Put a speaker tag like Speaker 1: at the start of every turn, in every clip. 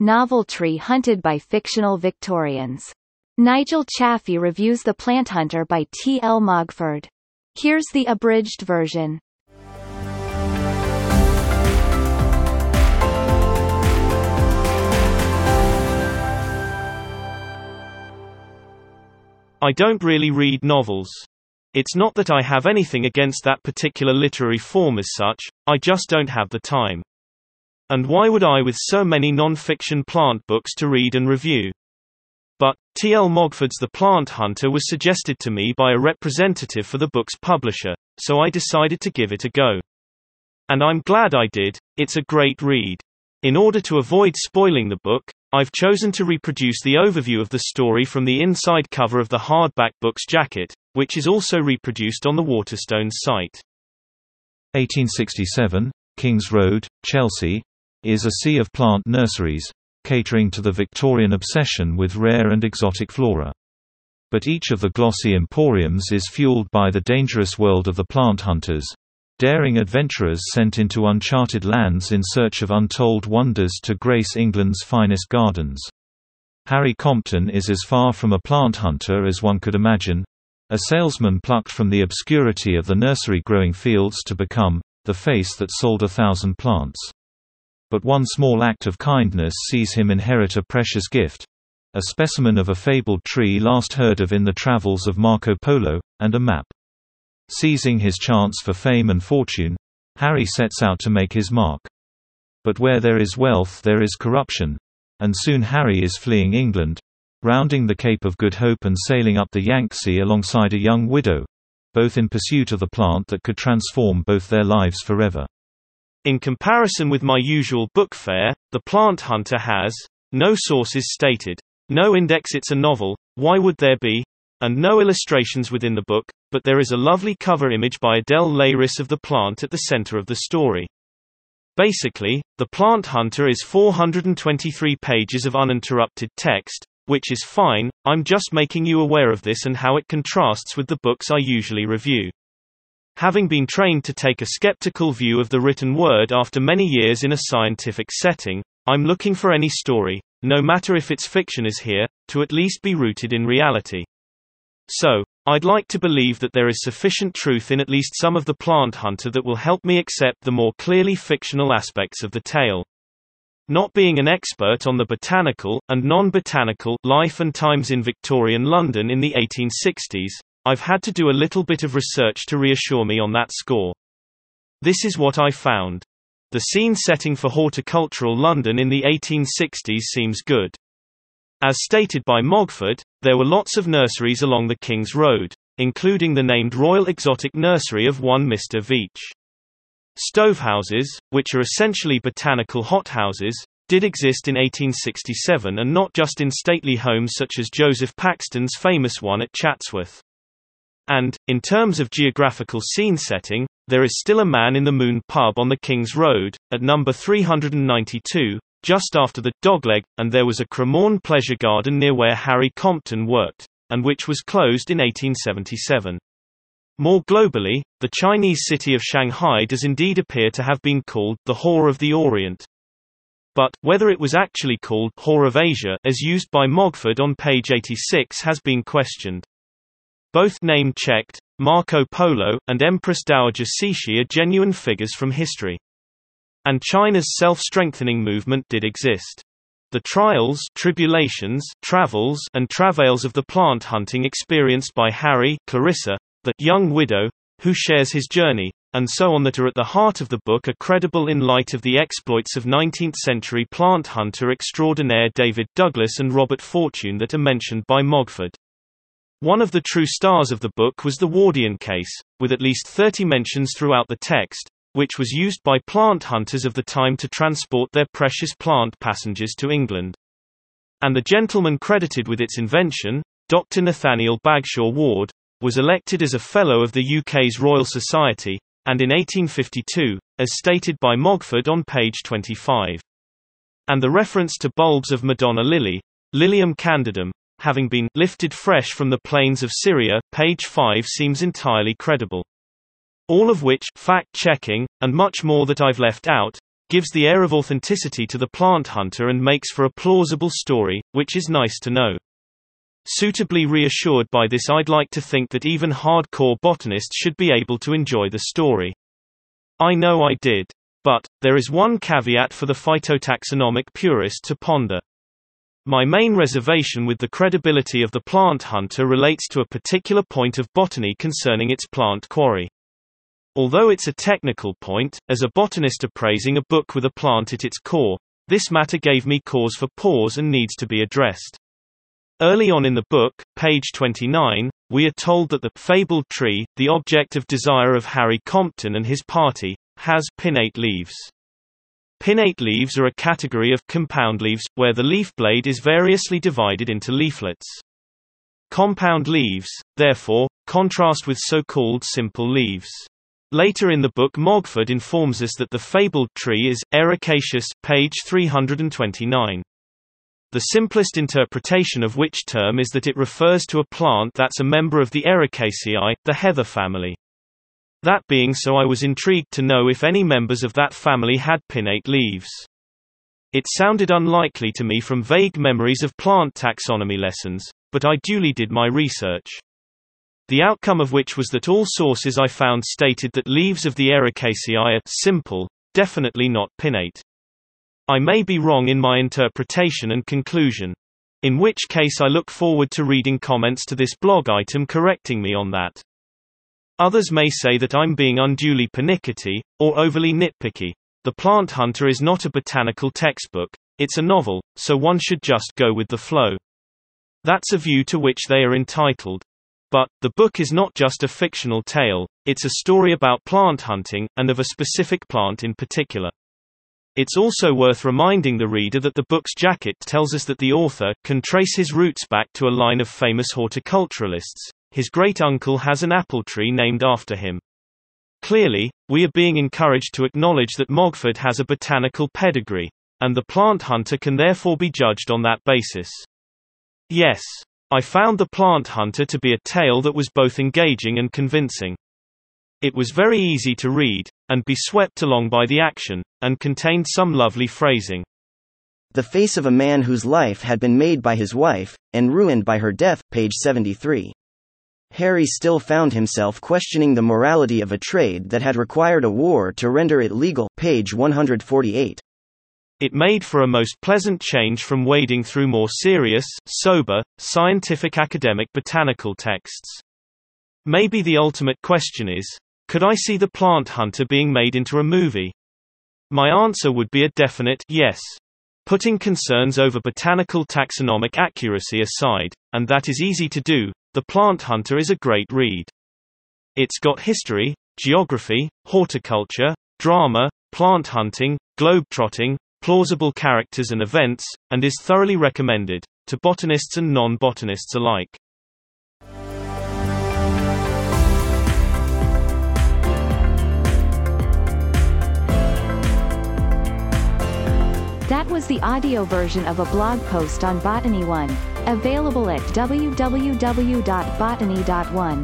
Speaker 1: Novel tree hunted by fictional Victorians. Nigel Chaffey reviews The Plant Hunter by T. L. Mogford. Here's the abridged version.
Speaker 2: I don't really read novels. It's not that I have anything against that particular literary form as such, I just don't have the time. And why would I with so many non-fiction plant books to read and review? But, T. L. Mogford's The Plant Hunter was suggested to me by a representative for the book's publisher, so I decided to give it a go. And I'm glad I did, it's a great read. In order to avoid spoiling the book, I've chosen to reproduce the overview of the story from the inside cover of the hardback book's jacket, which is also reproduced on the Waterstones site.
Speaker 3: 1867, Kings Road, Chelsea, is a sea of plant nurseries, catering to the Victorian obsession with rare and exotic flora. But each of the glossy emporiums is fueled by the dangerous world of the plant hunters, Daring adventurers sent into uncharted lands in search of untold wonders to grace England's finest gardens. Harry Compton is as far from a plant hunter as one could imagine, a salesman plucked from the obscurity of the nursery growing fields to become the face that sold a thousand plants. But one small act of kindness sees him inherit a precious gift a specimen of a fabled tree last heard of in the travels of Marco Polo, and a map. Seizing his chance for fame and fortune, Harry sets out to make his mark. But where there is wealth there is corruption, and soon Harry is fleeing England, rounding the Cape of Good Hope and sailing up the Yangtze alongside a young widow, both in pursuit of the plant that could transform both their lives forever.
Speaker 2: In comparison with my usual book fare, The Plant Hunter has no sources stated, no index it's a novel, why would there be? and no illustrations within the book, but there is a lovely cover image by Adele Leiris of the plant at the center of the story. Basically, The Plant Hunter is 423 pages of uninterrupted text, which is fine, I'm just making you aware of this and how it contrasts with the books I usually review. Having been trained to take a skeptical view of the written word after many years in a scientific setting, I'm looking for any story, no matter if it's fiction is here, to at least be rooted in reality. So, I'd like to believe that there is sufficient truth in at least some of the plant hunter that will help me accept the more clearly fictional aspects of the tale. Not being an expert on the botanical, and non-botanical, life and times in Victorian London in the 1860s, I've had to do a little bit of research to reassure me on that score. This is what I found. The scene setting for horticultural London in the 1860s seems good. As stated by Mogford, there were lots of nurseries along the King's Road, including the named Royal Exotic Nursery of one Mr. Veitch. Stovehouses, which are essentially botanical hothouses, did exist in 1867 and not just in stately homes such as Joseph Paxton's famous one at Chatsworth. And, in terms of geographical scene setting, there is still a Man in the Moon pub on the King's Road, at number 392, just after the Dogleg, and there was a Cremorne pleasure garden near where Harry Compton worked, and which was closed in 1877. More globally, the Chinese city of Shanghai does indeed appear to have been called the Whore of the Orient. But, whether it was actually called Whore of Asia as used by Mogford on page 86 has been questioned. Both name-checked, Marco Polo, and Empress Dowager Cixi are genuine figures from history. And China's self-strengthening movement did exist. The trials, tribulations, travels, and travails of the plant hunting experienced by Harry, Clarissa, the young widow, who shares his journey, and so on that are at the heart of the book are credible in light of the exploits of 19th-century plant hunter extraordinaire David Douglas and Robert Fortune that are mentioned by Mogford. One of the true stars of the book was the Wardian case, with at least 30 mentions throughout the text, which was used by plant hunters of the time to transport their precious plant passengers to England. And the gentleman credited with its invention, Dr. Nathaniel Bagshaw Ward, was elected as a Fellow of the UK's Royal Society, and in 1852, as stated by Mogford on page 25. And the reference to bulbs of Madonna lily, Lilium candidum, having been lifted fresh from the plains of Syria, page 5 seems entirely credible. All of which, fact-checking, and much more that I've left out, gives the air of authenticity to the plant hunter and makes for a plausible story, which is nice to know. Suitably reassured by this I'd like to think that even hardcore botanists should be able to enjoy the story. I know I did. But, there is one caveat for the phytotaxonomic purist to ponder. My main reservation with the credibility of the plant hunter relates to a particular point of botany concerning its plant quarry. Although it's a technical point, as a botanist appraising a book with a plant at its core, this matter gave me cause for pause and needs to be addressed. Early on in the book, page 29, we are told that the fabled tree, the object of desire of Harry Compton and his party, has pinnate leaves. Pinnate leaves are a category of compound leaves, where the leaf blade is variously divided into leaflets. Compound leaves, therefore, contrast with so-called simple leaves. Later in the book Mogford informs us that the fabled tree is ericaceous, page 329. The simplest interpretation of which term is that it refers to a plant that's a member of the Ericaceae, the heather family. That being so I was intrigued to know if any members of that family had pinnate leaves. It sounded unlikely to me from vague memories of plant taxonomy lessons, but I duly did my research. The outcome of which was that all sources I found stated that leaves of the Ericaceae are simple, definitely not pinnate. I may be wrong in my interpretation and conclusion. In which case I look forward to reading comments to this blog item correcting me on that. Others may say that I'm being unduly pernickety, or overly nitpicky. The Plant Hunter is not a botanical textbook, it's a novel, so one should just go with the flow. That's a view to which they are entitled. But, the book is not just a fictional tale, it's a story about plant hunting, and of a specific plant in particular. It's also worth reminding the reader that the book's jacket tells us that the author can trace his roots back to a line of famous horticulturalists. His great uncle has an apple tree named after him. Clearly, we are being encouraged to acknowledge that Mogford has a botanical pedigree, and the plant hunter can therefore be judged on that basis. Yes. I found The Plant Hunter to be a tale that was both engaging and convincing. It was very easy to read, and be swept along by the action, and contained some lovely phrasing.
Speaker 4: The face of a man whose life had been made by his wife, and ruined by her death, page 73. Harry still found himself questioning the morality of a trade that had required a war to render it legal, page 148.
Speaker 2: It made for a most pleasant change from wading through more serious, sober, scientific academic botanical texts. Maybe the ultimate question is, could I see The Plant Hunter being made into a movie? My answer would be a definite yes. Putting concerns over botanical taxonomic accuracy aside, and that is easy to do, The Plant Hunter is a great read. It's got history, geography, horticulture, drama, plant hunting, globetrotting, plausible characters and events, and is thoroughly recommended to botanists and non-botanists alike.
Speaker 1: That was the audio version of a blog post on Botany One, available at www.botany.one.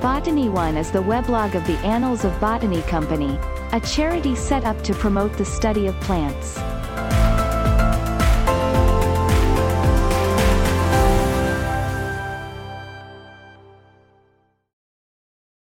Speaker 1: Botany One is the weblog of the Annals of Botany Company, a charity set up to promote the study of plants.